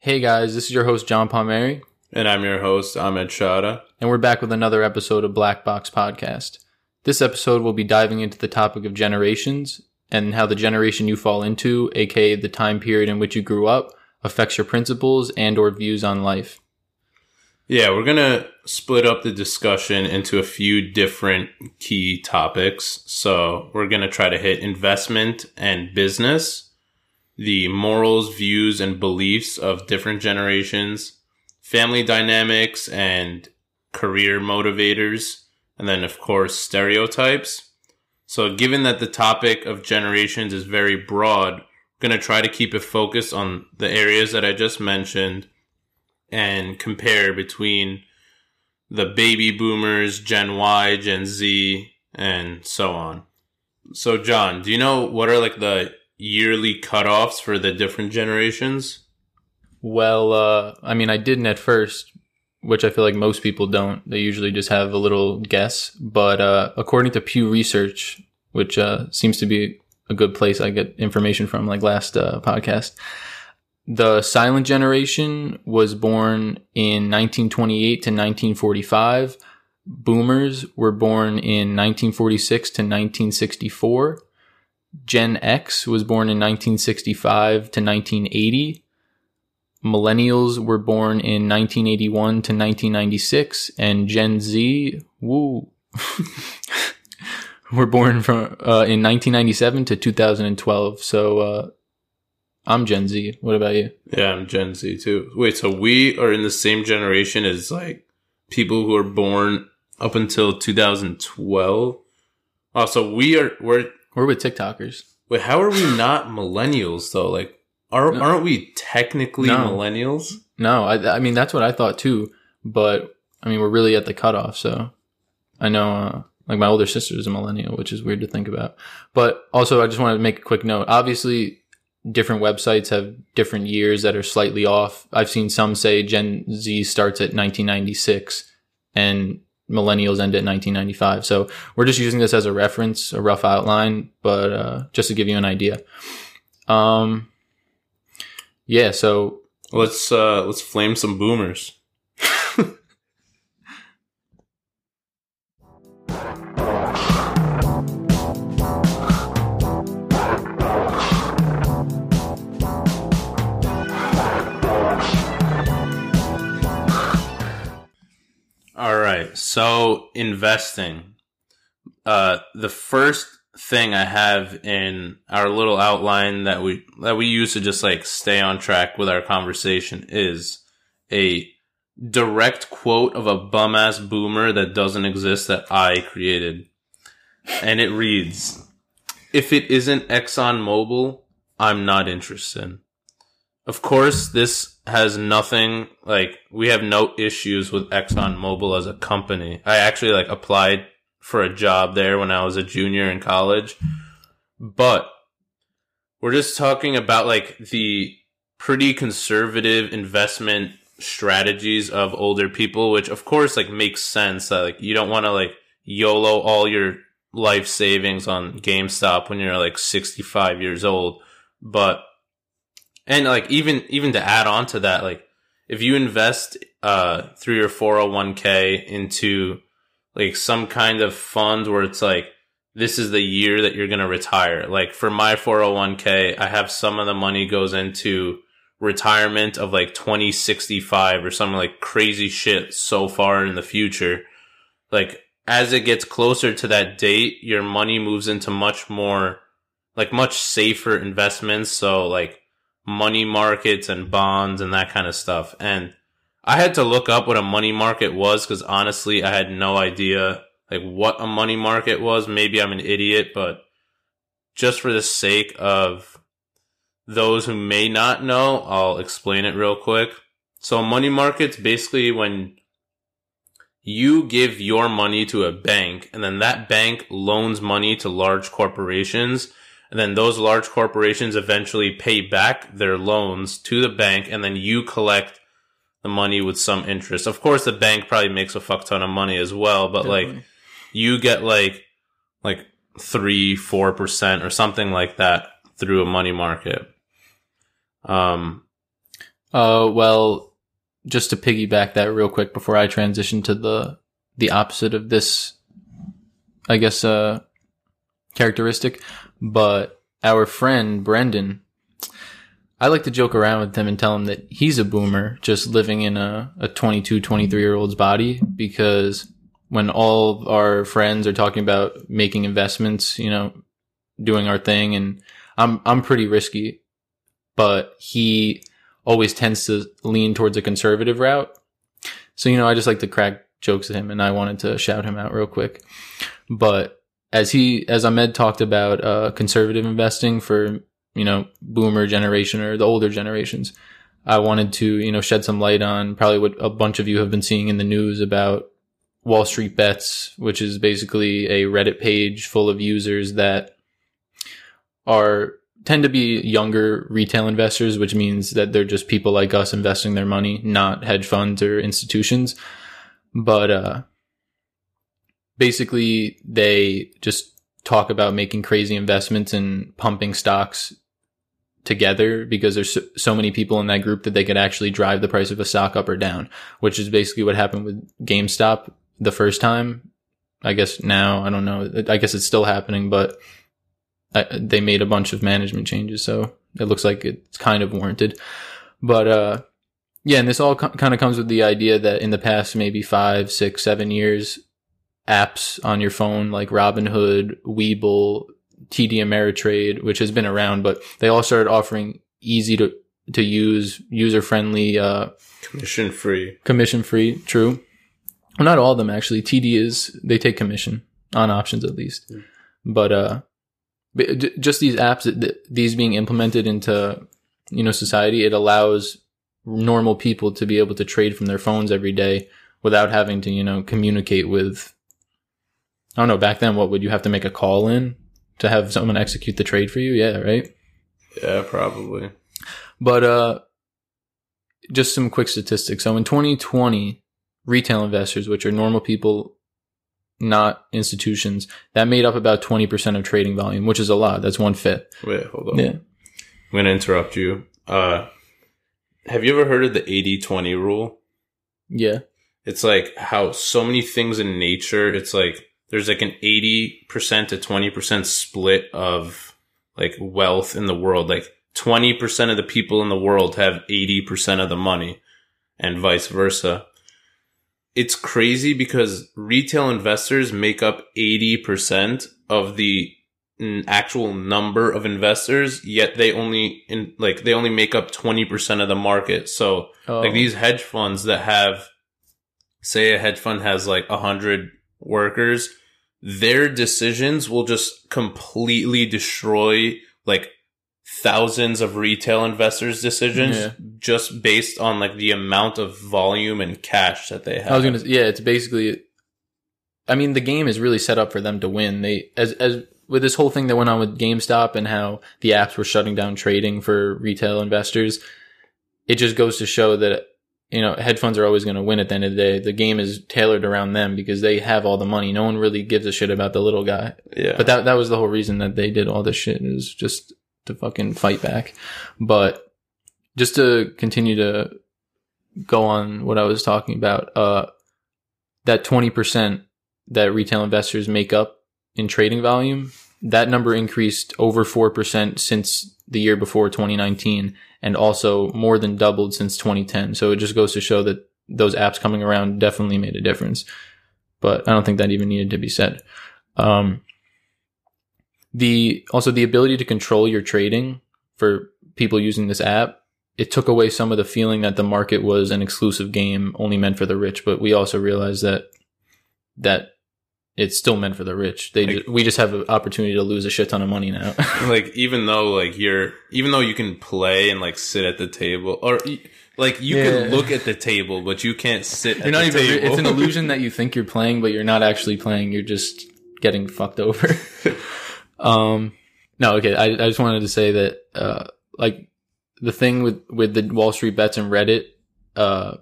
Hey guys, this is your host John Palmieri, And I'm your host, Ahmed Shada. and we're back with another episode of Black Box Podcast. This episode will be diving into the topic of generations and how the generation you fall into, aka the time period in which you grew up, affects your principles and or views on life. Yeah, we're going to split up the discussion into a few different key topics. So we're going to try to hit investment and business, the morals, views, and beliefs of different generations, family dynamics and career motivators, and then, of course, stereotypes. So, given that the topic of generations is very broad, we're going to try to keep it focused on the areas that I just mentioned and compare between the baby boomers, Gen Y, Gen Z, and so on. So, John, do you know what are like the yearly cutoffs for the different generations? Well, uh, I mean, I didn't at first, which I feel like most people don't. They usually just have a little guess. But uh, according to Pew Research, which uh, seems to be a good place I get information from, like last uh, podcast, the silent generation was born in 1928 to 1945. Boomers were born in 1946 to 1964. Gen X was born in 1965 to 1980 millennials were born in 1981 to 1996 and gen z woo were born from uh, in 1997 to 2012 so uh, i'm gen z. What about you? Yeah, I'm Gen Z too. Wait, so we are in the same generation as like people who are born up until 2012? Oh, so we are, we're, we're with tiktokers wait, how are we not millennials though? Like, are, No. aren't we technically No. millennials? no I, I mean that's what i thought too but i mean we're really at the cutoff so i know uh, like my older sister is a millennial which is weird to think about but also i just want to make a quick note obviously different websites have different years that are slightly off i've seen some say gen z starts at 1996 and millennials end at 1995 so we're just using this as a reference a rough outline but uh, just to give you an idea um yeah so Let's, uh, let's flame some boomers. So investing. Uh, the first thing I have in our little outline that we that we use to just like stay on track with our conversation is a direct quote of a bum ass boomer that doesn't exist that I created. And it reads, if it isn't Exxon Mobil, I'm not interested. Of course, this has nothing like we have no issues with Exxon Mobil as a company. I actually like applied for a job there when I was a junior in college, but we're just talking about like the pretty conservative investment strategies of older people, which of course like makes sense that like you don't want to like YOLO all your life savings on GameStop when you're like 65 years old, but and like even even to add on to that like if you invest uh through your 401k into like some kind of fund where it's like this is the year that you're going to retire. Like for my 401k i have some of the money goes into retirement of like 2065 or some like crazy shit so far in the future. Like as it gets closer to that date your money moves into much more like much safer investments. So like money markets and bonds and that kind of stuff. And I had to look up what a money market was because honestly, I had no idea like what a money market was. Maybe I'm an idiot, but just for the sake of those who may not know, I'll explain it real quick. So money markets basically when you give your money to a bank and then that bank loans money to large corporations and then those large corporations eventually pay back their loans to the bank and then you collect the money with some interest. Of course the bank probably makes a fuck ton of money as well, but like you get like like three, four percent or something like that through a money market. Um Uh, well, just to piggyback that real quick before I transition to the the opposite of this, I guess, uh, characteristic. But our friend Brendan, I like to joke around with him and tell him that he's a boomer, just living in a, a 22, 23 year old's body because when all our friends are talking about making investments, you know, doing our thing and I'm, I'm pretty risky, but he always tends to lean towards a conservative route. So, you know, I just like to crack jokes at him and I wanted to shout him out real quick. But as he, as Ahmed talked about, uh, conservative investing for, you know, boomer generation or the older generations, I wanted to, you know, shed some light on probably what a bunch of you have been seeing in the news about Wall Street Bets, which is basically a Reddit page full of users that are tend to be younger retail investors, which means that they're just people like us investing their money, not hedge funds or institutions. But uh, basically, they just talk about making crazy investments and pumping stocks together because there's so, many people in that group that they could actually drive the price of a stock up or down, which is basically what happened with GameStop the first time. I guess now, I don't know. I guess it's still happening, but I, they made a bunch of management changes. So it looks like it's kind of warranted. But, uh, yeah, and this all co- kind of comes with the idea that in the past maybe five, six, seven years, apps on your phone like Robinhood, Webull, TD Ameritrade, which has been around, but they all started offering easy to to use, user friendly, uh, Commission free. commission free. True. Well, not all of them actually. TD is they take commission on options at least, but uh, just these apps, these being implemented into you know society, it allows normal people to be able to trade from their phones every day without having to you know communicate with. I don't know. Back then, what would you have to make a call in to have someone execute the trade for you? Yeah, right. Yeah, probably. But uh just some quick statistics. So in 2020, retail investors, which are normal people, not institutions, that made up about 20% of trading volume, which is a lot. That's one fifth. Wait, hold on. Yeah. I'm gonna interrupt you. Uh, have you ever heard of the 80-20 rule? Yeah. It's like how so many things in nature, it's like there's like an 80% to 20% split of like wealth in the world. Like 20% of the people in the world have 80% of the money and vice versa. It's crazy because retail investors make up 80% of the actual number of investors, yet they only in like they only make up 20% of the market. So Oh. like these hedge funds that have say a hedge fund has like a hundred workers their decisions will just completely destroy like thousands of retail investors decisions Yeah. just based on like the amount of volume and cash that they have I was gonna, yeah, it's basically. I mean, the game is really set up for them to win. They as as with this whole thing that went on with GameStop and how the apps were shutting down trading for retail investors. It just goes to show that you know funds are always going to win at the end of the day. The game is tailored around them because they have all the money. No one really gives a shit about the little guy. yeah But that that was the whole reason that they did all this shit is just to fucking fight back. But just to continue to go on what I was talking about, uh, that twenty percent that retail investors make up in trading volume, that number increased over four percent since the year before 2019, and also more than doubled since 2010. So it just goes to show that those apps coming around definitely made a difference. But I don't think that even needed to be said. Um, the also the ability to control your trading for people using this app it took away some of the feeling that the market was an exclusive game only meant for the rich but we also realized that that it's still meant for the rich. They Like- we just have an opportunity to lose a shit ton of money now. Like even though like you're even though you can play and like sit at the table or like you Yeah. can look at the table but you can't sit you're at not the even table it's an illusion that you think you're playing but you're not actually playing. You're just getting fucked over. Um no okay. I, I just wanted to say that uh like the thing with with the wall street bets and reddit uh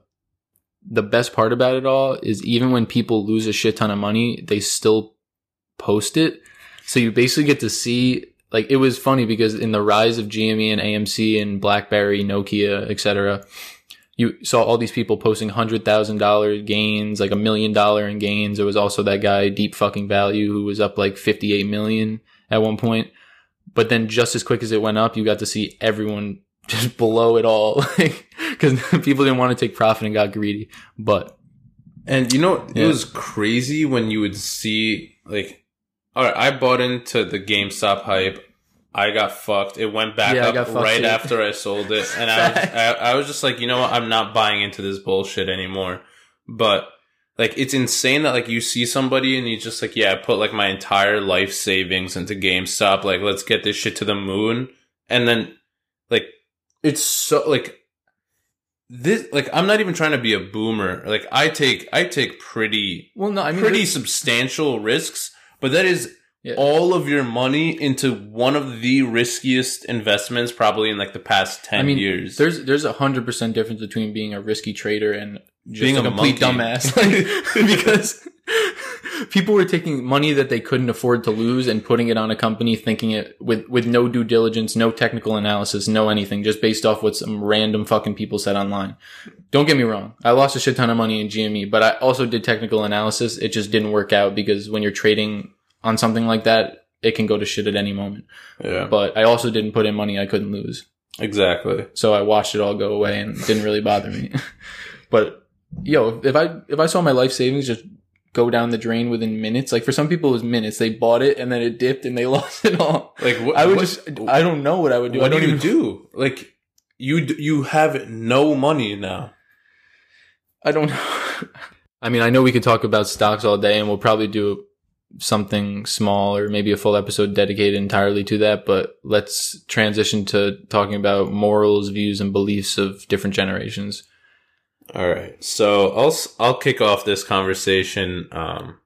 the best part about it all is even when people lose a shit ton of money they still post it so you basically get to see like it was funny because in the rise of GME and AMC and BlackBerry, Nokia, etc., you saw all these people posting hundred thousand dollar gains, like a million dollar in gains. There was also that guy Deep Fucking Value who was up like fifty eight million at one point. But then just as quick as it went up, you got to see everyone just below it all, because people didn't want to take profit and got greedy. But And you know, Yeah. it was crazy when you would see like, all right, I bought into the GameStop hype. I got fucked. It went back Yeah, up right too. after I sold it, and I was, I, I was just like, you know what? I'm not buying into this bullshit anymore. But like, it's insane that like you see somebody and you just like, yeah, I put like my entire life savings into GameStop. Like, let's get this shit to the moon, and then like, it's so like this like I'm not even trying to be a boomer. Like I take I take pretty well, no, I mean, pretty substantial risks, but that is Yeah. all of your money into one of the riskiest investments probably in like the past 10 I mean, years. There's there's a hundred percent difference between being a risky trader and just Being a a complete monkey. dumbass. Like, because people were taking money that they couldn't afford to lose and putting it on a company, thinking it with with no due diligence, no technical analysis, no anything, just based off what some random fucking people said online. Don't get me wrong, I lost a shit ton of money in GME, but I also did technical analysis. It just didn't work out because when you're trading on something like that, it can go to shit at any moment. yeah, But I also didn't put in money I couldn't lose. exactly. So I watched it all go away and didn't really bother me. but yo, if I if I saw my life savings just go down the drain within minutes, like for some people it was minutes. They bought it and then it dipped and they lost it all. Like what I would what- just I don't know what I would do. what I don't do you even do? Like you you have no money now. I don't know. I mean, I know we could talk about stocks all day and we'll probably do something small or maybe a full episode dedicated entirely to that, but let's transition to talking about morals, views and beliefs of different generations. All right. So I'll I'll kick off this conversation um,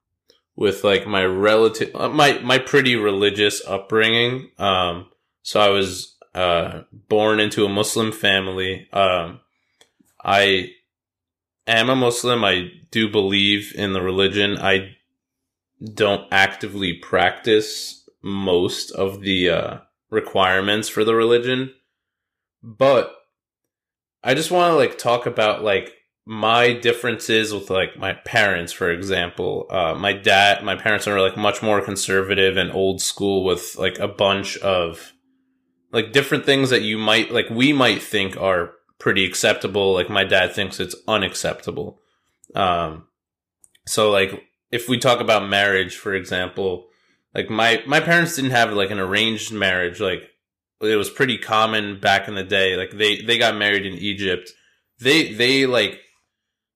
with like my relative uh, my my pretty religious upbringing. Um, so I was uh, born into a Muslim family. Um, I am a Muslim. I do believe in the religion. I don't actively practice most of the uh, requirements for the religion, but I just want to like talk about like my differences with like my parents, for example. Uh, my dad, my parents are like much more conservative and old school with like a bunch of like different things that you might like we might think are pretty acceptable. Like my dad thinks it's unacceptable. Um, so like if we talk about marriage, for example, like my my parents didn't have like an arranged marriage. Like it was pretty common back in the day. Like they they got married in Egypt. They they like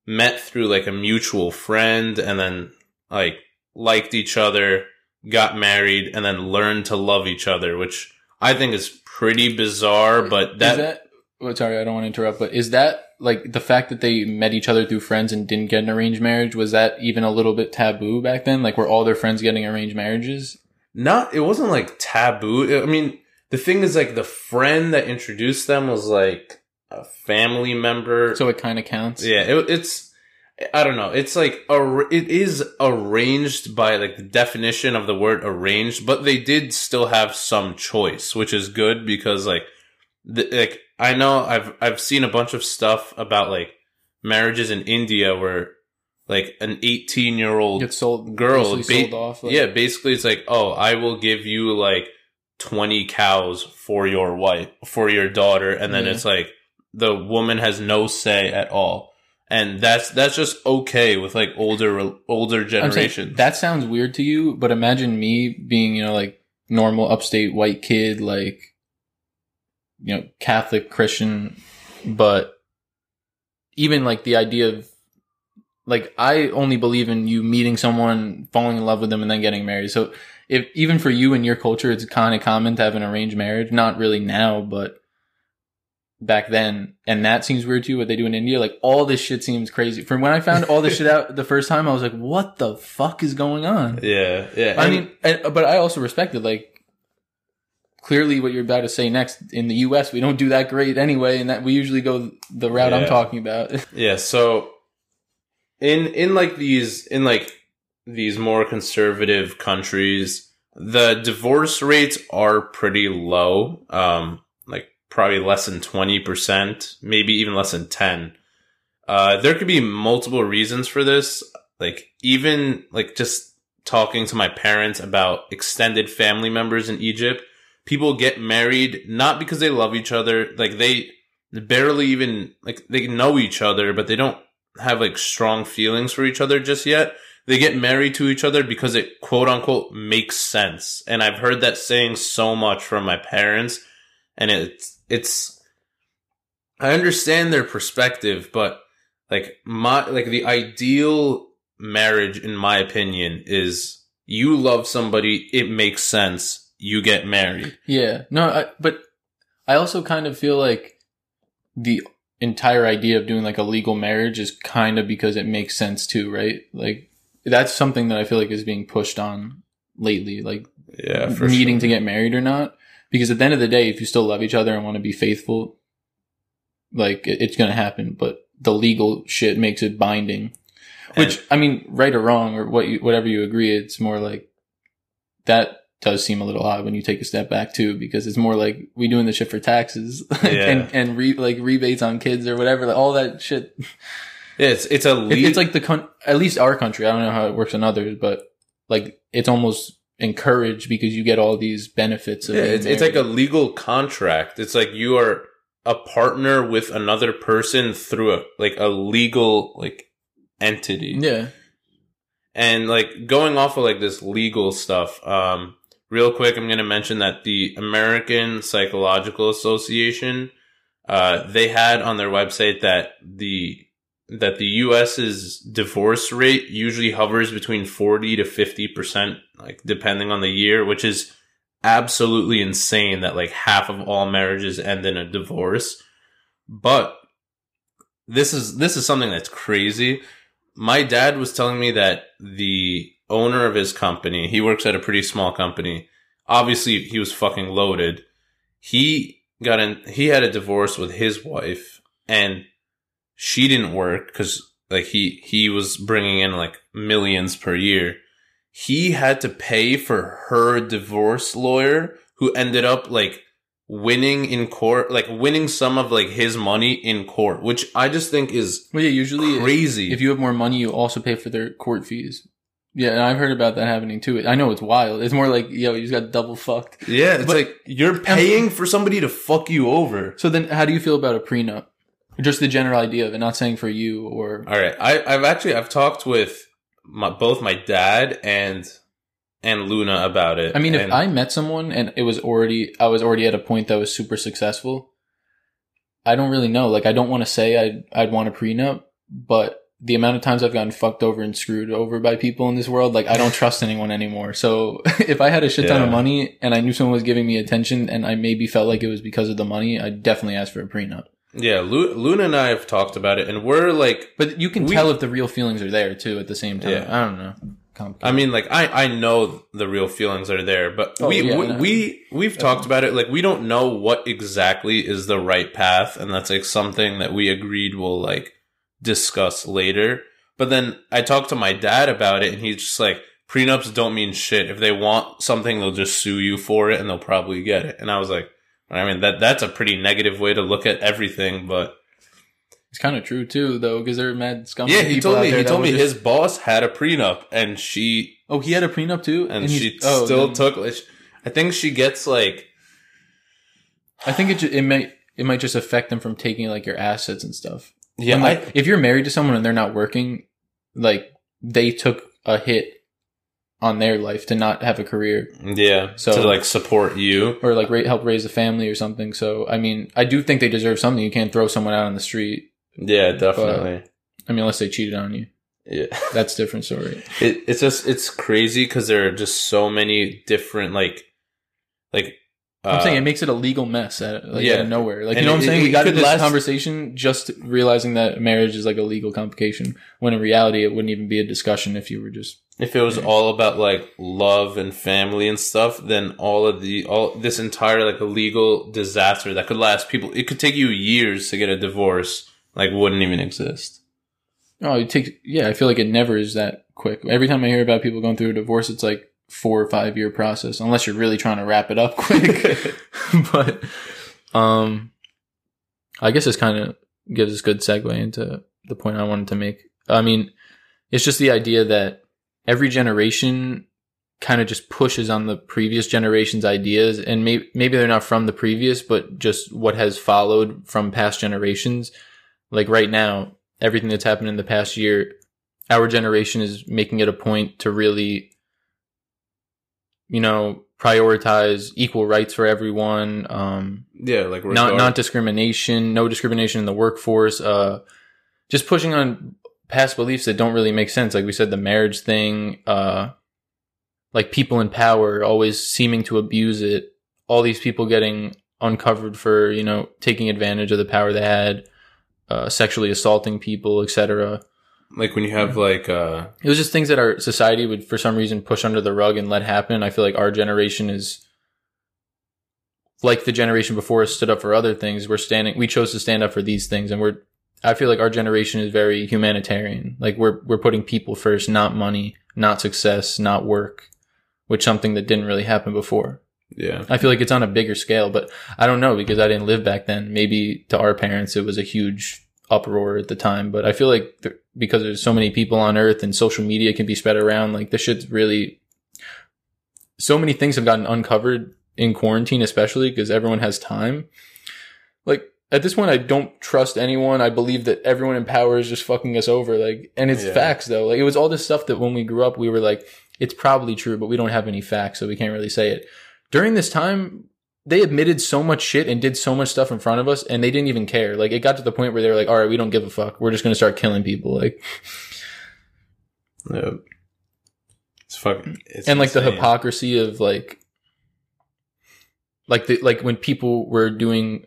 met through like a mutual friend and then like liked each other, got married, and then learned to love each other, which I think is pretty bizarre. But that, is that well, sorry, I don't want to interrupt, but is that like the fact that they met each other through friends and didn't get an arranged marriage? Was that even a little bit taboo back then? Like, were all their friends getting arranged marriages? not it wasn't like taboo. I mean, the thing is like the friend that introduced them was like a family member. So it kind of counts. Yeah, it, it's I don't know. It's like ar- it is arranged by like the definition of the word arranged, but they did still have some choice, which is good because like the, like I know I've I've seen a bunch of stuff about like marriages in India where like an 18 year old Gets sold, girl ba- off. Like, yeah, basically it's like, oh, I will give you like 20 cows for your wife, for your daughter. And then Yeah. it's like the woman has no say at all. And that's, that's just okay with like older, older generations. that sounds weird to you, but imagine me being, you know, like normal upstate white kid, like, you know, Catholic Christian, but even like the idea of, like, I only believe in you meeting someone, falling in love with them, and then getting married. So, if even for you in your culture, it's kind of common to have an arranged marriage. Not really now, but back then, and that seems weird to you. What they do in India, like all this shit seems crazy. From when I found all this shit out the first time, I was like, "What the fuck is going on?" yeah. Yeah. I mean, and, but I also respected like clearly what you're about to say next. In the U.S., we don't do that great anyway, and that we usually go the route I'm talking about. Yeah, so in in like these in like these more conservative countries, the divorce rates are pretty low. Um, like probably less than 20%, maybe even less than 10. Uh, there could be multiple reasons for this. Like even like just talking to my parents about extended family members in Egypt, people get married not because they love each other. Like they barely even like they know each other, but they don't have like strong feelings for each other just yet. They get married to each other because it quote unquote makes sense. And I've heard that saying so much from my parents and it's, it's, I understand their perspective, but like my, like the ideal marriage, in my opinion, is you love somebody, it makes sense, you get married. Yeah. No, I, but I also kind of feel like the entire idea of doing like a legal marriage is kind of because it makes sense too, right? Like that's something that I feel like is being pushed on lately, like Yeah, needing to get married or not. Because at the end of the day, if you still love each other and want to be faithful, like it, it's going to happen. But the legal shit makes it binding. Which I mean, right or wrong or what you, whatever you agree, it's more like that does seem a little odd when you take a step back too, because it's more like we doing the shit for taxes Yeah. and and re, like rebates on kids or whatever, like all that shit. Yeah, it's it's a It- it's like the con- at least our country. I don't know how it works in others, but like it's almost encouraged because you get all these benefits. Of yeah, it's, it's like a legal contract. It's like you are a partner with another person through a like a legal like entity. yeah. And like going off of like this legal stuff, um, real quick, I'm going to mention that the American Psychological Association, uh, they had on their website that the that the U.S.'s divorce rate usually hovers between 40 to 50 percent, like depending on the year, which is absolutely insane. That like half of all marriages end in a divorce, but this is this is something that's crazy my dad was telling me that the owner of his company, he works at a pretty small company. Obviously, he was fucking loaded. He got in, he had a divorce with his wife and she didn't work because like he, he was bringing in like millions per year. He had to pay for her divorce lawyer who ended up like winning in court, like winning some of like his money in court, which I just think is Well, yeah. Usually, crazy. if you have more money, you also pay for their court fees. Yeah, and I've heard about that happening too. I know it's wild. It's more like, yo, you just got double fucked. Yeah, it's But- like you're paying for somebody to fuck you over. So then, how do you feel about a prenup? Just the general idea of it, not saying for you or All right, I, I've actually I've talked with my, both my dad and and Luna about it. I mean, if I met someone and it was already, I was already at a point that was super successful. I don't really know. Like, I don't want to say I'd, I'd want a prenup, but the amount of times I've gotten fucked over and screwed over by people in this world, like, I don't trust anyone anymore. So if I had a shit ton of money and I knew someone was giving me attention and I maybe felt like it was because of the money, I'd definitely ask for a prenup. Yeah, Lu, Luna and I have talked about it, and we're like, But you can We- tell if the real feelings are there too at the same time. Yeah. I don't know. I mean, like I I know the real feelings are there, but Oh, we, yeah, we no. we we've talked about it. Like we don't know what exactly is the right path, and that's like something that we agreed we'll like discuss later. But then I talked to my dad about it, and he's just like, prenups don't mean shit. If they want something, they'll just sue you for it, and they'll probably get it. And I was like, I mean that that's a pretty negative way to look at everything, but it's kind of true too, though, because there are mad scumbag yeah, he told me he told me just- his boss had a prenup, and she Oh, he had a prenup too, and, he's- she oh, still then- took. like, I think she gets like I think it it might it might just affect them from taking like your assets and stuff. yeah. And, like, I, if you're married to someone and they're not working, like they took a hit on their life to not have a career yeah. So- to like support you. or like ra- help raise a family or something. So I mean, I do think they deserve something. You can't throw someone out on the street. Yeah, definitely. I mean, unless they cheated on you, yeah. that's a different story. It, it's just it's crazy because there are just so many different like like. I'm uh, saying it makes it a legal mess at, like, yeah. out of nowhere. Like, And you know what I'm saying? it we got into this last- conversation just realizing that marriage is like a legal complication, when in reality it wouldn't even be a discussion if you were just if it was all about like love and family and stuff, then all of the all this entire like a legal disaster that could last people it could take you years to get a divorce like wouldn't even exist. Oh, it takes. Yeah, I feel like it never is that quick. Every time I hear about people going through a divorce, it's like four or five year process, unless you're really trying to wrap it up quick. but um, I guess this kind of gives us good segue into the point I wanted to make. I mean, it's just the idea that every generation kind of just pushes on the previous generation's ideas and maybe maybe they're not from the previous but just what has followed from past generations like right now everything that's happened in the past year our generation is making it a point to really you know prioritize equal rights for everyone um Yeah, like not not discrimination, no discrimination in the workforce. Uh, just pushing on past beliefs that don't really make sense. Like we said, the marriage thing. Uh, like people in power always seeming to abuse it. All these people getting uncovered for you know taking advantage of the power they had, uh, sexually assaulting people, etc. like when you have like uh It was just things that our society would, for some reason, push under the rug and let happen. I feel like our generation is like the generation before us stood up for other things. We're standing, we chose to stand up for these things. And we're, I feel like our generation is very humanitarian. Like we're, we're putting people first, not money, not success, not work, which something that didn't really happen before. yeah. I feel like it's on a bigger scale, but I don't know because I didn't live back then. Maybe to our parents, it was a huge uproar at the time, but I feel like th- because there's so many people on earth and social media can be spread around, like this shit's really, so many things have gotten uncovered in quarantine, especially because everyone has time. Like at this point, I don't trust anyone. I believe that everyone in power is just fucking us over. Like, and it's Yeah. facts though. Like it was all this stuff that when we grew up, we were like, it's probably true, but we don't have any facts, so we can't really say it during this time they admitted so much shit and did so much stuff in front of us and they didn't even care. Like it got to the point where they were like all right we don't give a fuck. We're just going to start killing people like. Yeah. It's fucking it's and like the hypocrisy of like like the like when people were doing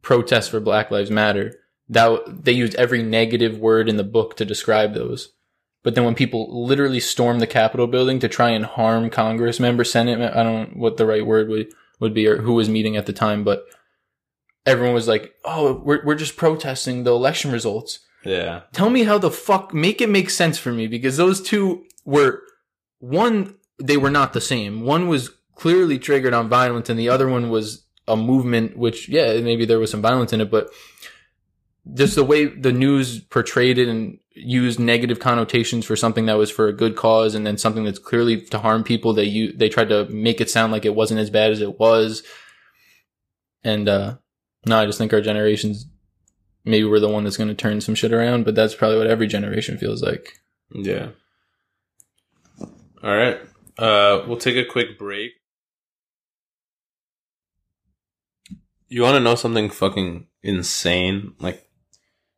protests for black lives matter that they used every negative word in the book to describe those. But then when people literally stormed the capitol building to try and harm congress member senate i don't know what the right word would would be or who was meeting at the time but everyone was like oh we're, we're just protesting the election results Yeah. tell me how the fuck make it make sense for me because those two were one they were not the same one was clearly triggered on violence and the other one was a movement which yeah maybe there was some violence in it but just the way the news portrayed it and used negative connotations for something that was for a good cause and then something that's clearly to harm people they you they tried to make it sound like it wasn't as bad as it was and uh no i just think our generations maybe we're the one that's going to turn some shit around, but that's probably what every generation feels like. Yeah. All right. Uh, we'll take a quick break. You want to know something fucking insane? Like,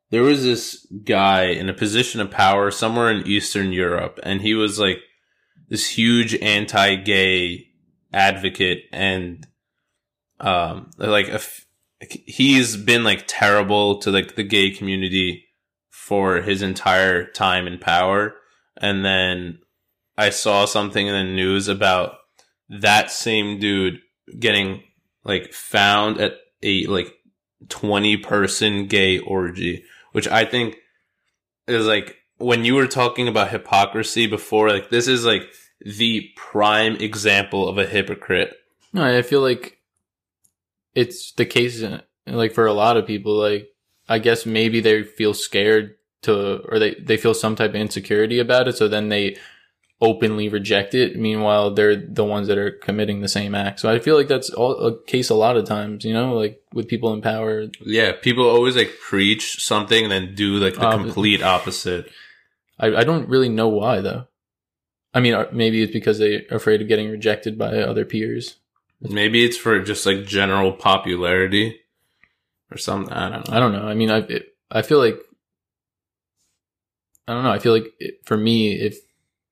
there was this guy in a position of power somewhere in Eastern Europe, and he was like this huge anti-gay advocate, and um, like he's been like terrible to like the gay community for his entire time in power. And then I saw something in the news about that same dude getting like found at a like 20 person gay orgy, which I think is like when you were talking about hypocrisy before, like this is like the prime example of a hypocrite. No, I feel like it's the case, like for a lot of people, like I guess maybe they feel scared to, or they, they feel some type of insecurity about it. So then they openly reject it. Meanwhile, they're the ones that are committing the same act. So I feel like that's all, a case a lot of times, you know, like with people in power. Yeah, people always like preach something and then do like the complete opposite. I, I don't really know why though. I mean, uh, maybe it's because they're afraid of getting rejected by other peers. Maybe it's for just like general popularity or something. I don't know. I don't know. I mean, I it, I feel like I don't know. I feel like it, for me, if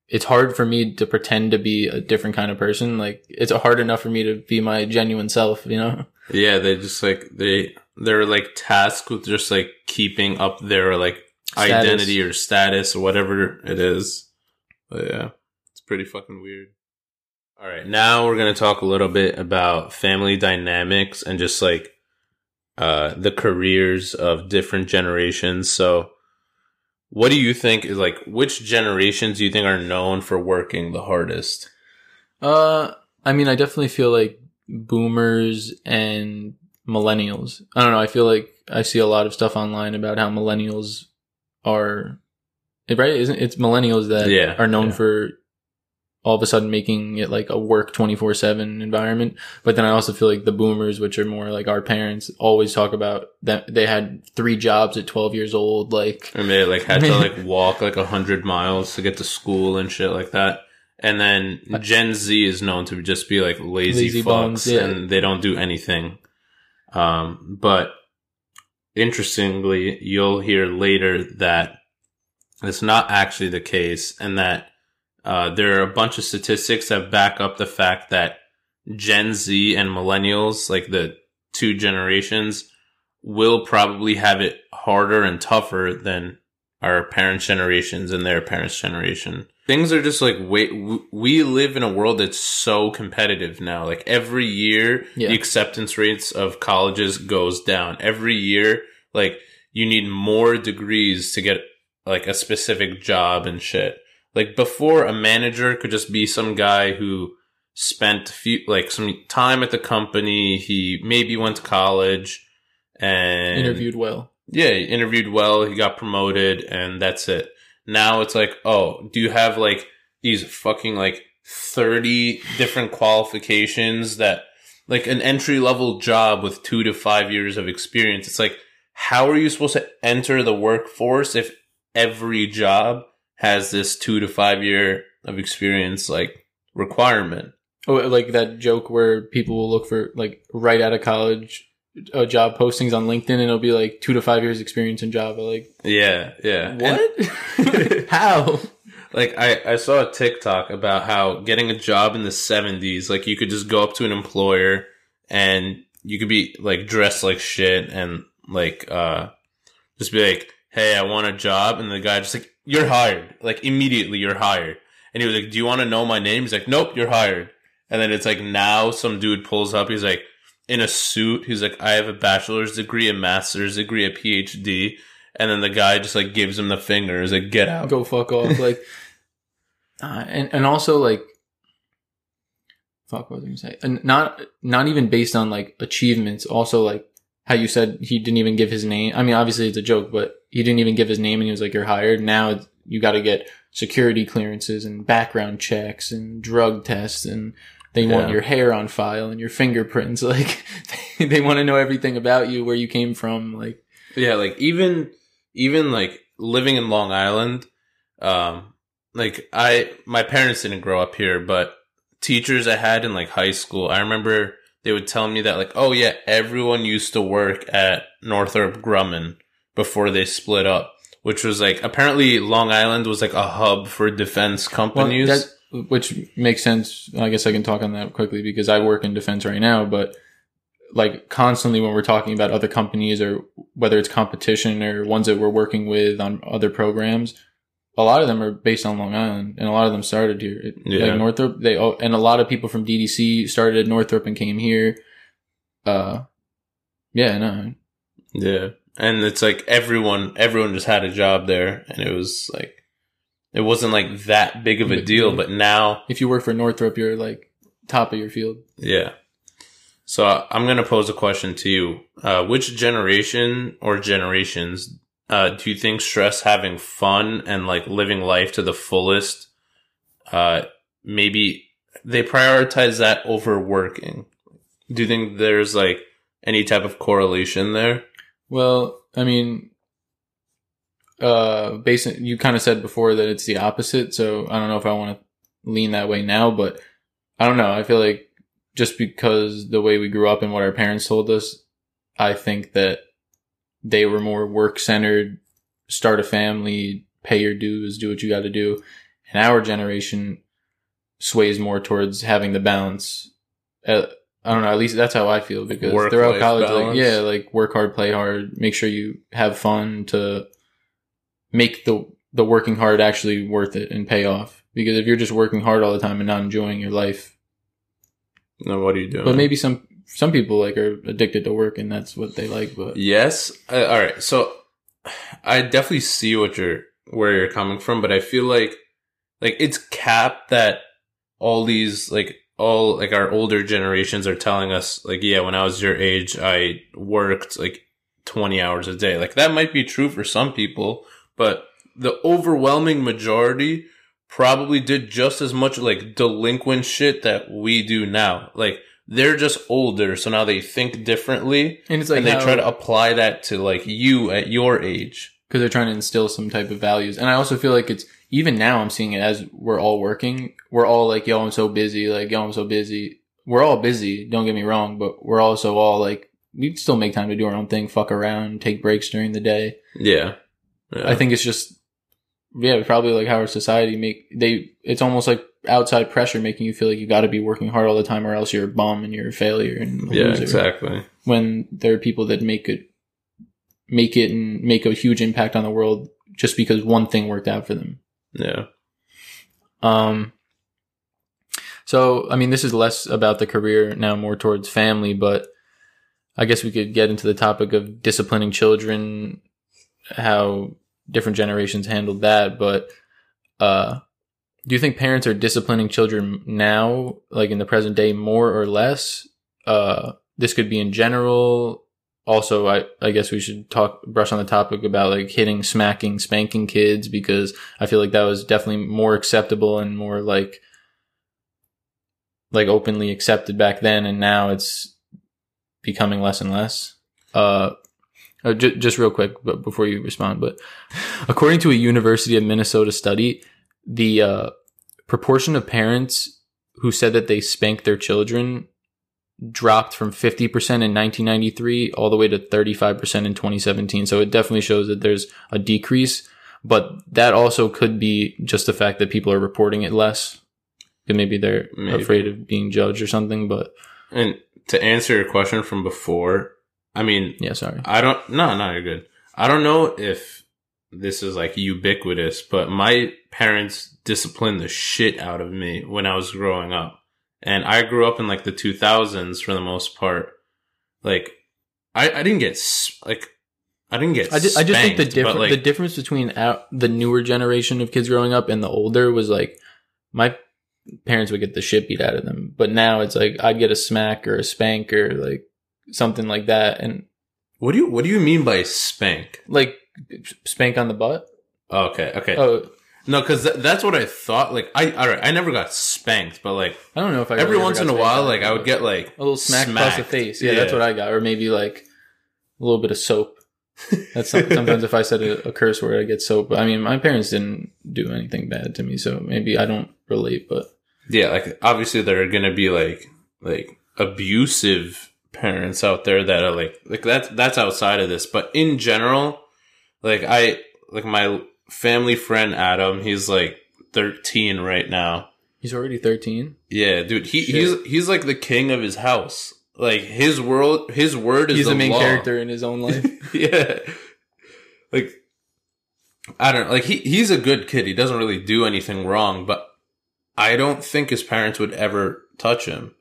it's hard for me to pretend to be a different kind of person, like it's hard enough for me to be my genuine self. You know? Yeah, they just like they they're like tasked with just like keeping up their like Status. identity or status or whatever it is. But yeah, it's pretty fucking weird. All right, now we're gonna talk a little bit about family dynamics and just like uh the careers of different generations. So, what do you think is like which generations do you think are known for working the hardest? Uh, I mean, I definitely feel like boomers and millennials. I don't know. I feel like I see a lot of stuff online about how millennials are right. Isn't it's millennials that Yeah, are known yeah. for all of a sudden making it like a work twenty four seven environment. But then I also feel like the boomers, which are more like our parents, always talk about that they had three jobs at twelve years old. Like And they like had to like walk like a hundred miles to get to school and shit like that. And then Gen Z is known to just be like lazy, Lazy fucks bones, yeah. and they don't do anything. Um, but interestingly, you'll hear later that it's not actually the case and that uh, there are a bunch of statistics that back up the fact that Gen Z and millennials, like the two generations, will probably have it harder and tougher than our parents' generations and their parents' generation. Things are just like wait, we live in a world that's so competitive now. Like every year, Yeah. the acceptance rates of colleges goes down. Every year, like you need more degrees to get like a specific job and shit. Like before, a manager could just be some guy who spent few, like some time at the company. He maybe went to college and interviewed well. yeah, he interviewed well, he got promoted, and that's it. Now it's like, oh, do you have like these fucking like 30 different qualifications that like an entry level job with two to five years of experience? It's like, how are you supposed to enter the workforce if every job has this two to five year of experience like requirement? Oh, like that joke where people will look for like right out of college uh, job postings on LinkedIn, and it'll be like two to five years experience in Java. Like Yeah, yeah. What? How? Like I, I saw a TikTok about how getting a job in the seventies, like you could just go up to an employer and you could be like dressed like shit and like uh just be like, Hey, I want a job and the guy just like, You're hired. Like immediately you're hired. And he was like, Do you want to know my name? He's like, Nope, you're hired. And then it's like now some dude pulls up, he's like in a suit, he's like, I have a bachelor's degree, a master's degree, a PhD. And then the guy just like gives him the finger, he's like, Get out. Go fuck off. Like, uh, and and also like, fuck. What was I gonna say? And not not even based on like achievements. Also like how you said he didn't even give his name. I mean, obviously it's a joke, but he didn't even give his name, and he was like, "You're hired." Now you got to get security clearances and background checks and drug tests and. They want your hair on file and your fingerprints. Like they want to know everything about you, where you came from. Like Yeah, like even even like living in Long Island, um, like I my parents didn't grow up here, but teachers I had in like high school, I remember they would tell me that like, oh yeah, everyone used to work at Northrop Grumman before they split up, which was like apparently Long Island was like a hub for defense companies. that, which makes sense. I guess I can talk on that quickly because I work in defense right now, but like constantly when we're talking about other companies or whether it's competition or ones that we're working with on other programs, a lot of them are based on Long Island and a lot of them started here. It- Yeah. Like Northrop, they, all- and a lot of people from DDC started at Northrop and came here. Uh, yeah, no, Yeah. And it's like everyone everyone just had a job there and it was like it wasn't like that big of a deal, but now if you work for Northrop, you're like top of your field. yeah. So uh, I'm going to pose a question to you. Uh which generation or generations uh do you think stress having fun and like living life to the fullest uh maybe they prioritize that over working? Do you think there's like any type of correlation there? Well, I mean, uh, based you kind of said before that it's the opposite, so I don't know if I want to lean that way now, but I don't know. I feel like just because the way we grew up and what our parents told us, I think that they were more work centered, start a family, pay your dues, do what you got to do. And our generation sways more towards having the balance. Uh, I don't know. At least that's how I feel because Work-life throughout college, balance. like yeah, like work hard, play hard, make sure you have fun to make the the working hard actually worth it and pay off. Because if you're just working hard all the time and not enjoying your life, No, what are you doing? but maybe some some people like are addicted to work and that's what they like. But Yes. Uh, all right. So I definitely see what you're where you're coming from, but I feel like like it's capped that all these like all like our older generations are telling us like yeah when i was your age i worked like 20 hours a day like that might be true for some people but the overwhelming majority probably did just as much like delinquent shit that we do now like they're just older so now they think differently And it's like and they how- try to apply that to like you at your age because they're trying to instill some type of values. And I also feel like it's even now I'm seeing it as we're all working. We're all like, yo, I'm so busy. Like, yo, I'm so busy. We're all busy. Don't get me wrong, but we're also all like, we still make time to do our own thing, fuck around, take breaks during the day. yeah, yeah. I think it's just, yeah, probably like how our society make they. It's almost like outside pressure making you feel like you got to be working hard all the time, or else you're a bum and you're a failure and a yeah loser. exactly. When there are people that make it make it and make a huge impact on the world just because one thing worked out for them. yeah. Um so I mean this is less about the career now more towards family, but I guess we could get into the topic of disciplining children, how different generations handled that, but uh do you think parents are disciplining children now, like in the present day, more or less? Uh, this could be in general. Also, I, I guess we should talk, brush on the topic about like hitting, smacking, spanking kids because I feel like that was definitely more acceptable and more like, like openly accepted back then. And now it's becoming less and less. Uh, uh, ju- just real quick, but before you respond, but according to a University of Minnesota study, the uh, proportion of parents who said that they spanked their children dropped from 50% in 1993 all the way to 35% in 2017. So it definitely shows that there's a decrease, but that also could be just the fact that people are reporting it less. And maybe they're Maybe. afraid of being judged or something, but And to answer your question from before, I mean, yeah, sorry. I don't, no, no, you're good. I don't know if this is like ubiquitous, but my parents disciplined the shit out of me when I was growing up. And I grew up in like the 2000s for the most part. Like, I, I didn't get, like, I didn't get I just, I just think the spanked, difference like, the difference between our, the newer generation of kids growing up and the older was like my parents would get the shit beat out of them, but now it's like I'd get a smack or a spank or like something like that, and what do you, what do you mean by spank? like spank on the butt. Oh, okay, okay. Oh, No, because th- that's what I thought. Like, I all right, I never got spanked, but like I don't know if I every really once in a while, like I would get like a little smack across the face. Yeah, that's what I got, or maybe like a little bit of soap. That's some, sometimes if I said a, a curse word, I get soap. I mean, my parents didn't do anything bad to me, so maybe I don't relate. But yeah, like obviously there are gonna be like like abusive parents out there that are like like that's that's outside of this, but in general, like I like my family friend Adam, he's like thirteen right now. he's already thirteen. Yeah, dude, he Shit. he's he's like the king of his house. Like his world, his word is He's the, main law. character in his own life. yeah. Like I don't know, like he he's a good kid. He doesn't really do anything wrong, but I don't think his parents would ever touch him.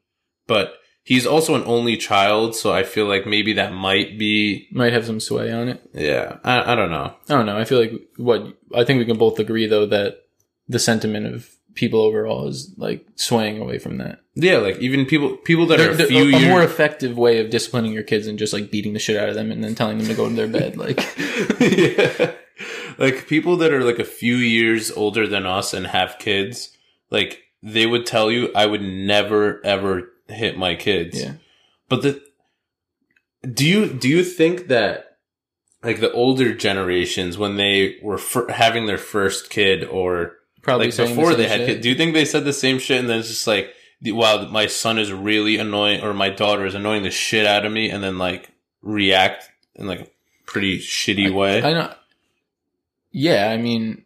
But he's also an only child, so I feel like maybe that might be Might have some sway on it. yeah. I I don't know. I don't know. I feel like what I think we can both agree though that the sentiment of people overall is like swaying away from that. Yeah, like even people people that There- are a few a, years more effective way of disciplining your kids and just like beating the shit out of them and then telling them to go to their bed. Like, yeah. Like people that are like a few years older than us and have kids, like they would tell you I would never ever hit my kids. yeah, But the do you do you think that like the older generations when they were fir- having their first kid or probably like saying the before they had shit. kids, do you think they said the same shit and then it's just like wow my son is really annoying or my daughter is annoying the shit out of me and then like react in like a pretty shitty way? I know. Yeah, I mean,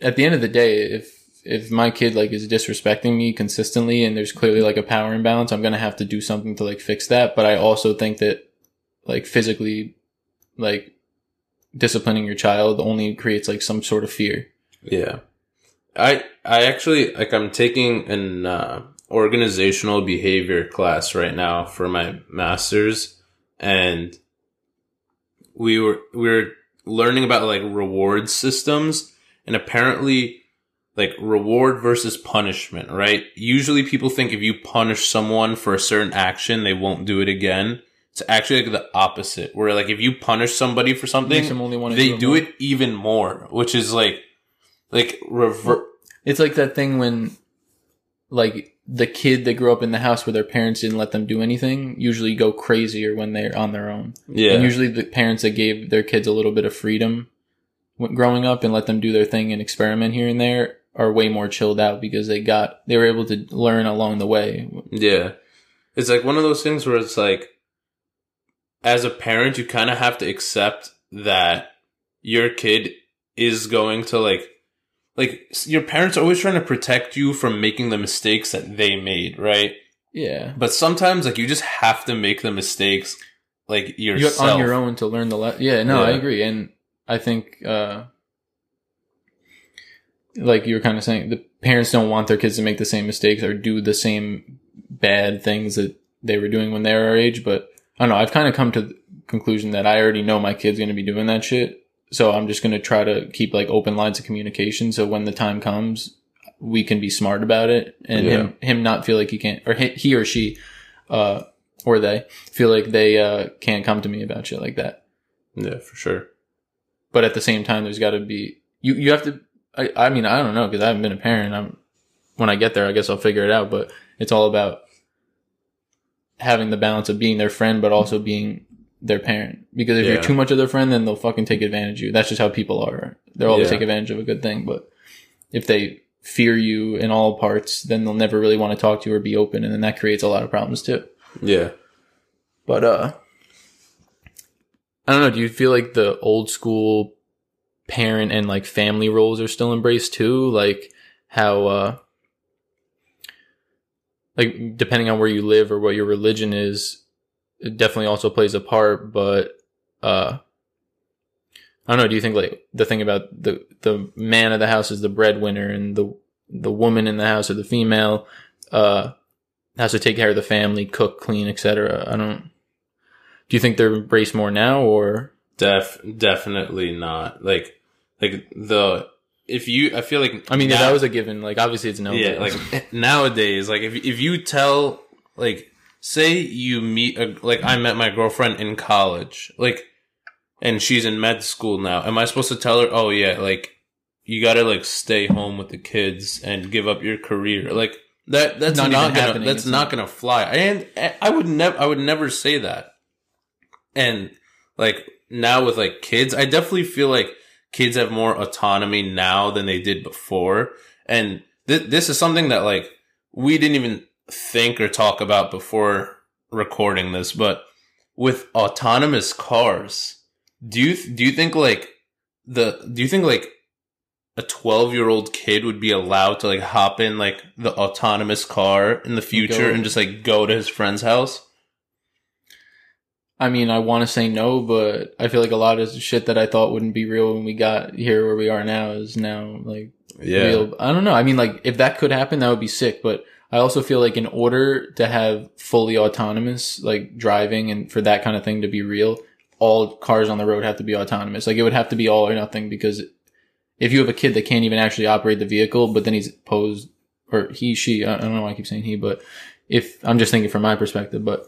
at the end of the day, if if my kid like is disrespecting me consistently and there's clearly like a power imbalance, I'm gonna have to do something to like fix that. But I also think that like physically, like disciplining your child only creates like some sort of fear. Yeah. I I actually like I'm taking an uh, organizational behavior class right now for my masters and we were we were learning about like reward systems and apparently like reward versus punishment, right? Usually people think if you punish someone for a certain action, they won't do it again. It's actually like the opposite, where like if you punish somebody for something, only want to they do it do it even more, which is like, like revert. It's like that thing when, like, the kid that grew up in the house where their parents didn't let them do anything usually go crazier when they're on their own. Yeah. And usually the parents that gave their kids a little bit of freedom growing up and let them do their thing and experiment here and there are way more chilled out because they got, they were able to learn along the way. Yeah. It's like one of those things where it's like, as a parent, you kind of have to accept that your kid is going to like, like your parents are always trying to protect you from making the mistakes that they made, right? Yeah. But sometimes, like, you just have to make the mistakes, like, You're yourself. on your own to learn the le- yeah no i agree and i think uh like you were kind of saying the parents don't want their kids to make the same mistakes or do the same bad things that they were doing when they were our age but i don't know i've kind of come to the conclusion that i already know my kid's going to be doing that shit so i'm just going to try to keep like open lines of communication so when the time comes we can be smart about it and him him not feel like he can't or he, he or she uh or they feel like they uh can't come to me about shit like that Yeah, for sure. but at the same time there's got to be you you have to I, I mean i don't know because i haven't been a parent i'm when i get there i guess i'll figure it out but it's all about having the balance of being their friend but also being their parent because if Yeah. you're too much of their friend then they'll fucking take advantage of you that's just how people are they'll always Yeah. take advantage of a good thing but if they fear you in all parts then they'll never really want to talk to you or be open and then that creates a lot of problems too Yeah. but uh I don't know, do you feel like the old school parent and like family roles are still embraced too? Like how uh like depending on where you live or what your religion is, it definitely also plays a part, but uh I don't know, do you think like the thing about the the man of the house is the breadwinner and the the woman in the house or the female uh has to take care of the family, cook, clean, etc. I don't. Do you think they're embraced more now, or Def, definitely not. Like, like the, if you, I feel like, I mean, yeah, that was a given. Like, obviously, it's no. yeah, like nowadays, like if if you tell like say you meet a like I met my girlfriend in college, like and she's in med school now. Am I supposed to tell her, "Oh yeah, like you got to like stay home with the kids and give up your career." Like that that's Not not, gonna happening. that's not to fly. And I would never I would never say that. And like now with like kids, I definitely feel like kids have more autonomy now than they did before. And th- this is something that like we didn't even think or talk about before recording this, but with autonomous cars, do you th- do you think like the do you think like a 12 year old kid would be allowed to like hop in like the autonomous car in the future Go. and just like go to his friend's house? I mean, I want to say no, but I feel like a lot of the shit that I thought wouldn't be real when we got here where we are now is now like real. I don't know. I mean, like if that could happen, that would be sick. But I also feel like in order to have fully autonomous like driving and for that kind of thing to be real, all cars on the road have to be autonomous. Like it would have to be all or nothing because if you have a kid that can't even actually operate the vehicle, but then he's posed or he, she, I don't know why I keep saying he, but if I'm just thinking from my perspective, but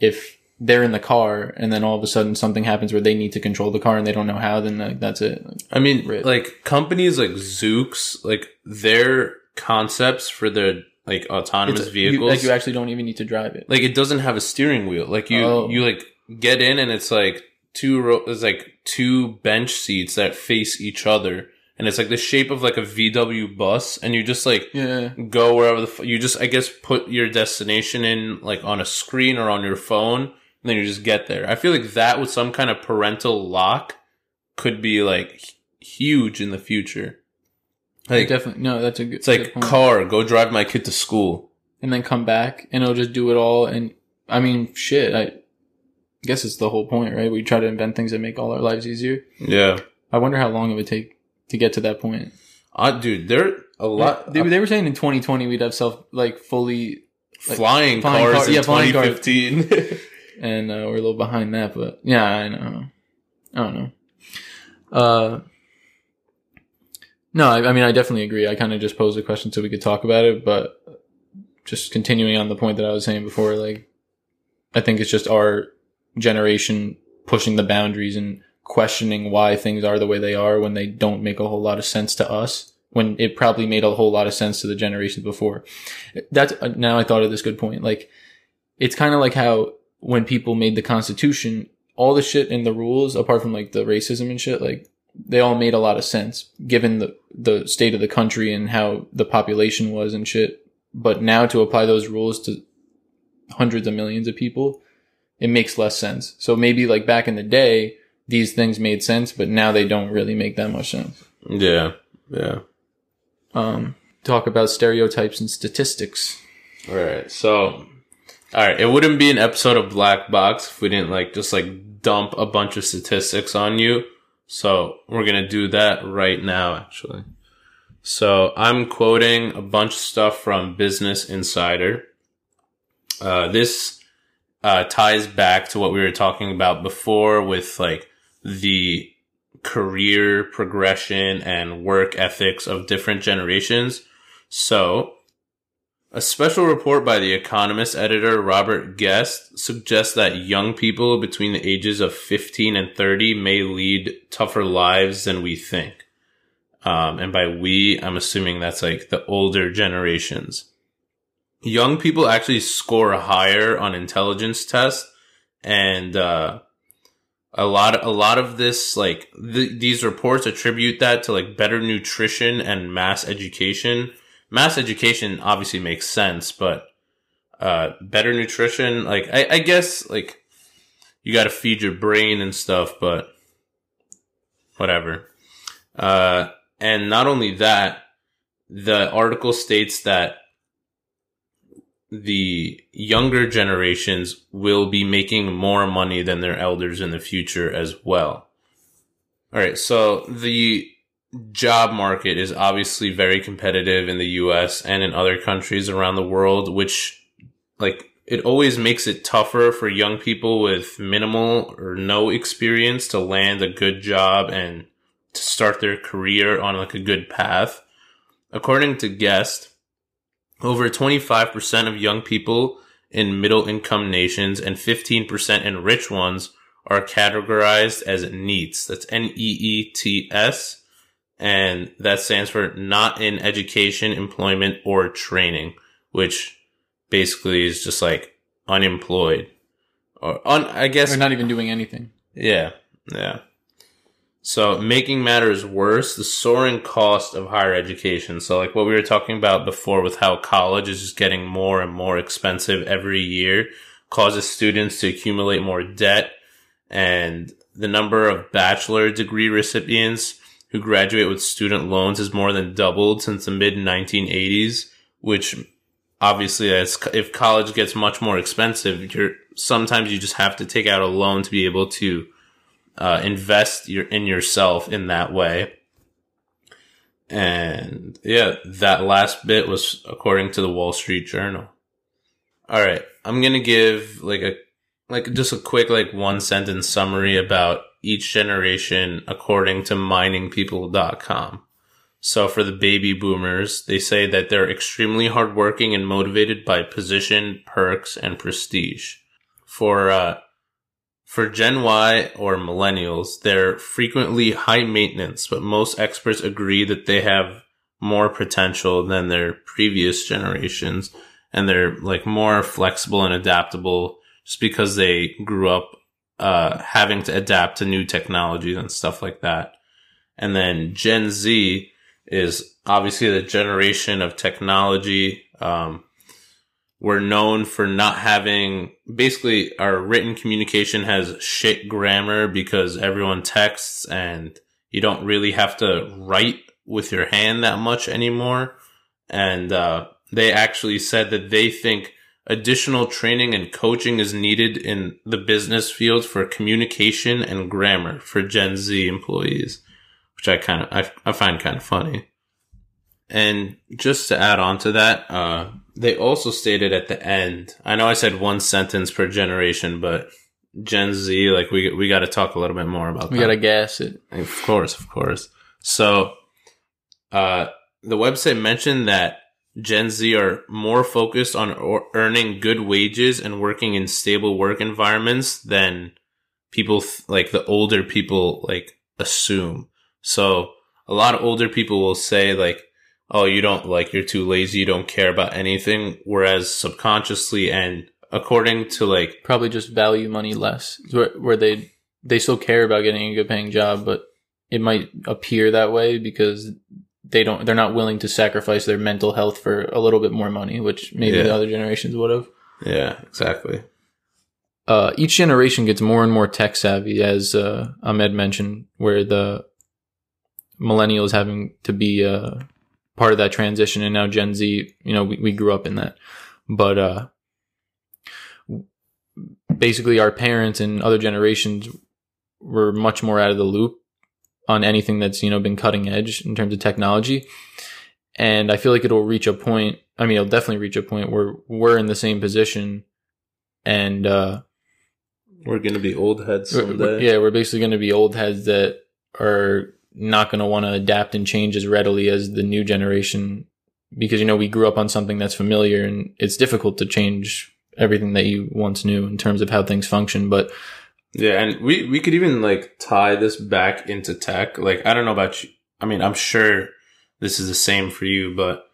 if they're in the car and then all of a sudden something happens where they need to control the car and they don't know how, then like, that's it. I mean, Right. like companies like Zoox, like their concepts for their like autonomous It's- you- vehicles, like you actually don't even need to drive it. like it doesn't have a steering wheel. Like you, Oh. you like get in and it's like two ro- it's like two bench seats that face each other, and it's like the shape of like a VW bus, and you just like Yeah. go wherever the f- you just I guess put your destination in like on a screen or on your phone, and then you just get there. I feel like that with some kind of parental lock could be like huge in the future. Like definitely. No, that's a good. it's like good car, go drive my kid to school. and then come back and it'll just do it all. And I mean, shit. I guess it's the whole point, right? We try to invent things that make all our lives easier. Yeah, I wonder how long it would take to get to that point. uh, dude, there a lot They, they were saying in 2020 we'd have self like fully, like, flying, flying cars car- in yeah, flying cars. 2015. and uh, we're a little behind that. But yeah, I know. I don't know. Uh, No, I, I mean I definitely agree. I kind of just posed a question so we could talk about it, but just continuing on the point that I was saying before, like I think it's just our generation pushing the boundaries and questioning why things are the way they are when they don't make a whole lot of sense to us when it probably made a whole lot of sense to the generations before. That's now I thought of this good point. Like it's kind of like how when people made the constitution, all the shit in the rules apart from like the racism and shit, like they all made a lot of sense given the the state of the country and how the population was and shit. But now to apply those rules to hundreds of millions of people, it makes less sense. So maybe like back in the day, these things made sense, but now they don't really make that much sense. Yeah. Yeah. Um, talk about stereotypes and statistics. All right. So, all right. It wouldn't be an episode of Black Box if we didn't like just like dump a bunch of statistics on you. So we're to do that right now, actually. So I'm quoting a bunch of stuff from Business Insider. Uh, this uh, ties back to what we were talking about before with like the career progression and work ethics of different generations. So, a special report by the Economist editor Robert Guest suggests that young people between the ages of 15 and 30 may lead tougher lives than we think. Um, and by we, I'm assuming that's like the older generations. Young people actually score higher on intelligence tests and, uh, a lot a lot of this like th- these reports attribute that to like better nutrition and mass education mass education obviously makes sense but uh better nutrition like i, I guess like you got to feed your brain and stuff but whatever uh and not only that the article states that the younger generations will be making more money than their elders in the future as well. All right. So the job market is obviously very competitive in the US and in other countries around the world, which like it always makes it tougher for young people with minimal or no experience to land a good job and to start their career on like a good path. According to Guest, over 25% of young people in middle income nations and 15% in rich ones are categorized as NEETs. That's N-E-E-T-S. And that stands for not in education, employment, or training, which basically is just like unemployed or un, I guess. They're not even doing anything. Yeah. Yeah. So making matters worse, the soaring cost of higher education. So like what we were talking about before with how college is just getting more and more expensive every year causes students to accumulate more debt and the number of bachelor degree recipients who graduate with student loans has more than doubled since the mid 1980s, which obviously if college gets much more expensive, you're sometimes you just have to take out a loan to be able to uh, invest your, in yourself in that way. And yeah, that last bit was according to the Wall Street Journal. All right. I'm to give like a, like just a quick, like one sentence summary about each generation according to miningpeople.com. So for the baby boomers, they say that they're extremely hardworking and motivated by position, perks, and prestige. For, uh, for Gen Y or millennials, they're frequently high maintenance, but most experts agree that they have more potential than their previous generations and they're like more flexible and adaptable just because they grew up uh, having to adapt to new technologies and stuff like that. And then Gen Z is obviously the generation of technology, um, we're known for not having basically our written communication has shit grammar because everyone texts and you don't really have to write with your hand that much anymore. And uh, they actually said that they think additional training and coaching is needed in the business field for communication and grammar for Gen Z employees, which I kind of I, I find kind of funny. And just to add on to that, uh, they also stated at the end, I know I said one sentence per generation, but Gen Z, like we, we got to talk a little bit more about we that. got to gas it. Of course, of course. So uh, the website mentioned that Gen Z are more focused on earning good wages and working in stable work environments than people th- like the older people like assume. So a lot of older people will say like, "Oh, you don't like you're too lazy, you don't care about anything," whereas subconsciously and according to like Probably just value money less, where, where they they still care about getting a good paying job, but it might appear that way because they don't they're not willing to sacrifice their mental health for a little bit more money, which maybe Yeah. the other generations would have. yeah, exactly. uh, each generation gets more and more tech savvy, as uh, Ahmed mentioned, where the millennials having to be uh, part of that transition, and now Gen Z. You know, we, we grew up in that, but uh, basically, our parents and other generations were much more out of the loop on anything that's you know been cutting edge in terms of technology. And I feel like it'll reach a point. I mean, it'll definitely reach a point where we're in the same position, and uh, We're gonna be old heads someday. yeah, we're basically going to be old heads that are not going to want to adapt and change as readily as the new generation because you know we grew up on something that's familiar and it's difficult to change everything that you once knew in terms of how things function. But Yeah, and we we could even like tie this back into tech. Like I don't know about you. I mean, I'm sure this is the same for you, but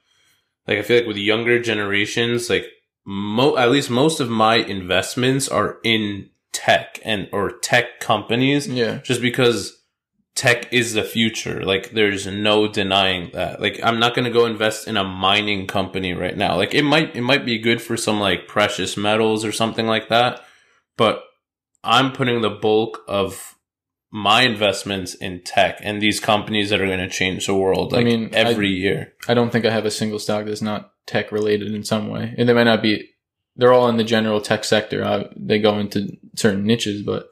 like I feel like with younger generations, like mo at least most of my investments are in tech and or tech companies yeah, just because tech is the future. Like there's no denying that. Like I'm not going to go invest in a mining company right now. Like it might it might be good for some like precious metals or something like that, but I'm putting the bulk of my investments in tech and these companies that are going to change the world I mean, every I- year. I don't think I have a single stock that's not tech related in some way, and they might not be. They're all in the general tech sector. Uh, they go into certain niches, but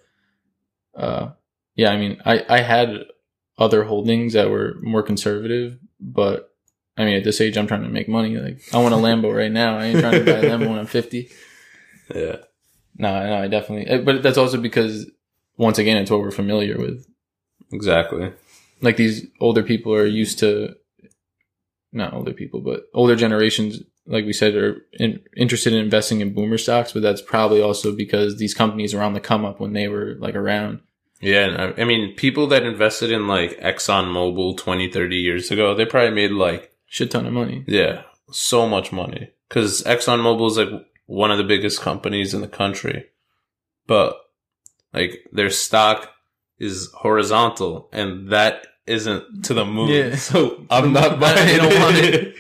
uh, yeah, I mean, I I had other holdings that were more conservative, but I mean, at this age, I'm trying to make money. Like, I want a Lambo right now. I ain't trying to buy a Lambo when I'm 50. Yeah. No, no, I definitely. eh, But that's also because, once again, it's what we're familiar with. Exactly. like these older people are used to not older people but older generations like we said are in, interested in investing in boomer stocks but that's probably also because these companies were on the come up when they were like around Yeah, I, I mean, people that invested in like ExxonMobil 20, 30 years ago, they probably made like shit ton of money Yeah, so much money because ExxonMobil is like one of the biggest companies in the country, but like their stock is horizontal, and that isn't to the moon. Yeah. So I'm not buying They don't want it.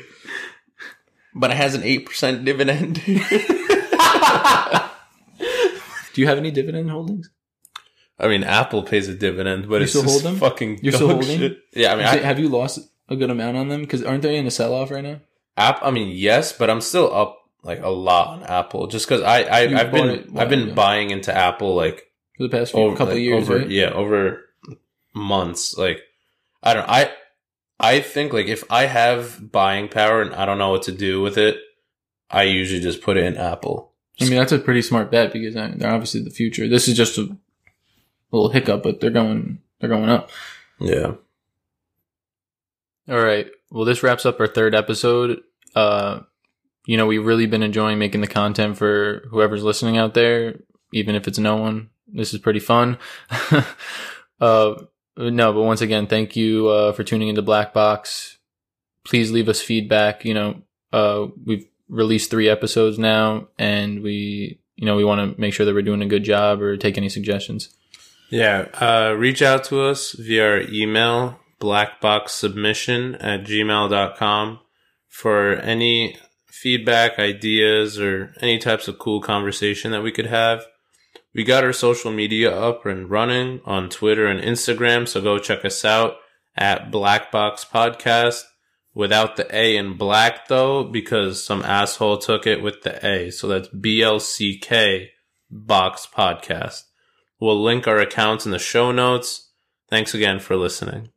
but it has an eight percent dividend. do you have any dividend holdings I mean, Apple pays a dividend, but You it's still hold them? fucking. You're still holding? shit. Yeah, I mean, I, have you lost a good amount on them because aren't they in a sell-off right now App. I mean, yes, but I'm still up like a lot on Apple just because I, I You I've been it I've been while ago. buying into Apple like for the past few over couple like, of years over right? yeah over months like i don't know. i i think like if i have buying power and i don't know what to do with it i usually just put it in apple I mean that's a pretty smart bet because uh, they're obviously the future this is just a little hiccup but they're going they're going up yeah All right. Well, this wraps up our third episode. Uh, you know, we've really been enjoying making the content for whoever's listening out there, even if it's no one. This is pretty fun. uh, no, but once again, thank you uh, for tuning into Black Box. Please leave us feedback. You know, uh, we've released three episodes now, and we, you know, we want to make sure that we're doing a good job or take any suggestions. yeah uh reach out to us via our email blackboxsubmission at gmail.com for any feedback ideas or any types of cool conversation that we could have We got our social media up and running on Twitter and Instagram, so go check us out at Black Box Podcast without the A in black though, because some asshole took it with the A. So that's B L C K Box Podcast. We'll link our accounts in the show notes. Thanks again for listening.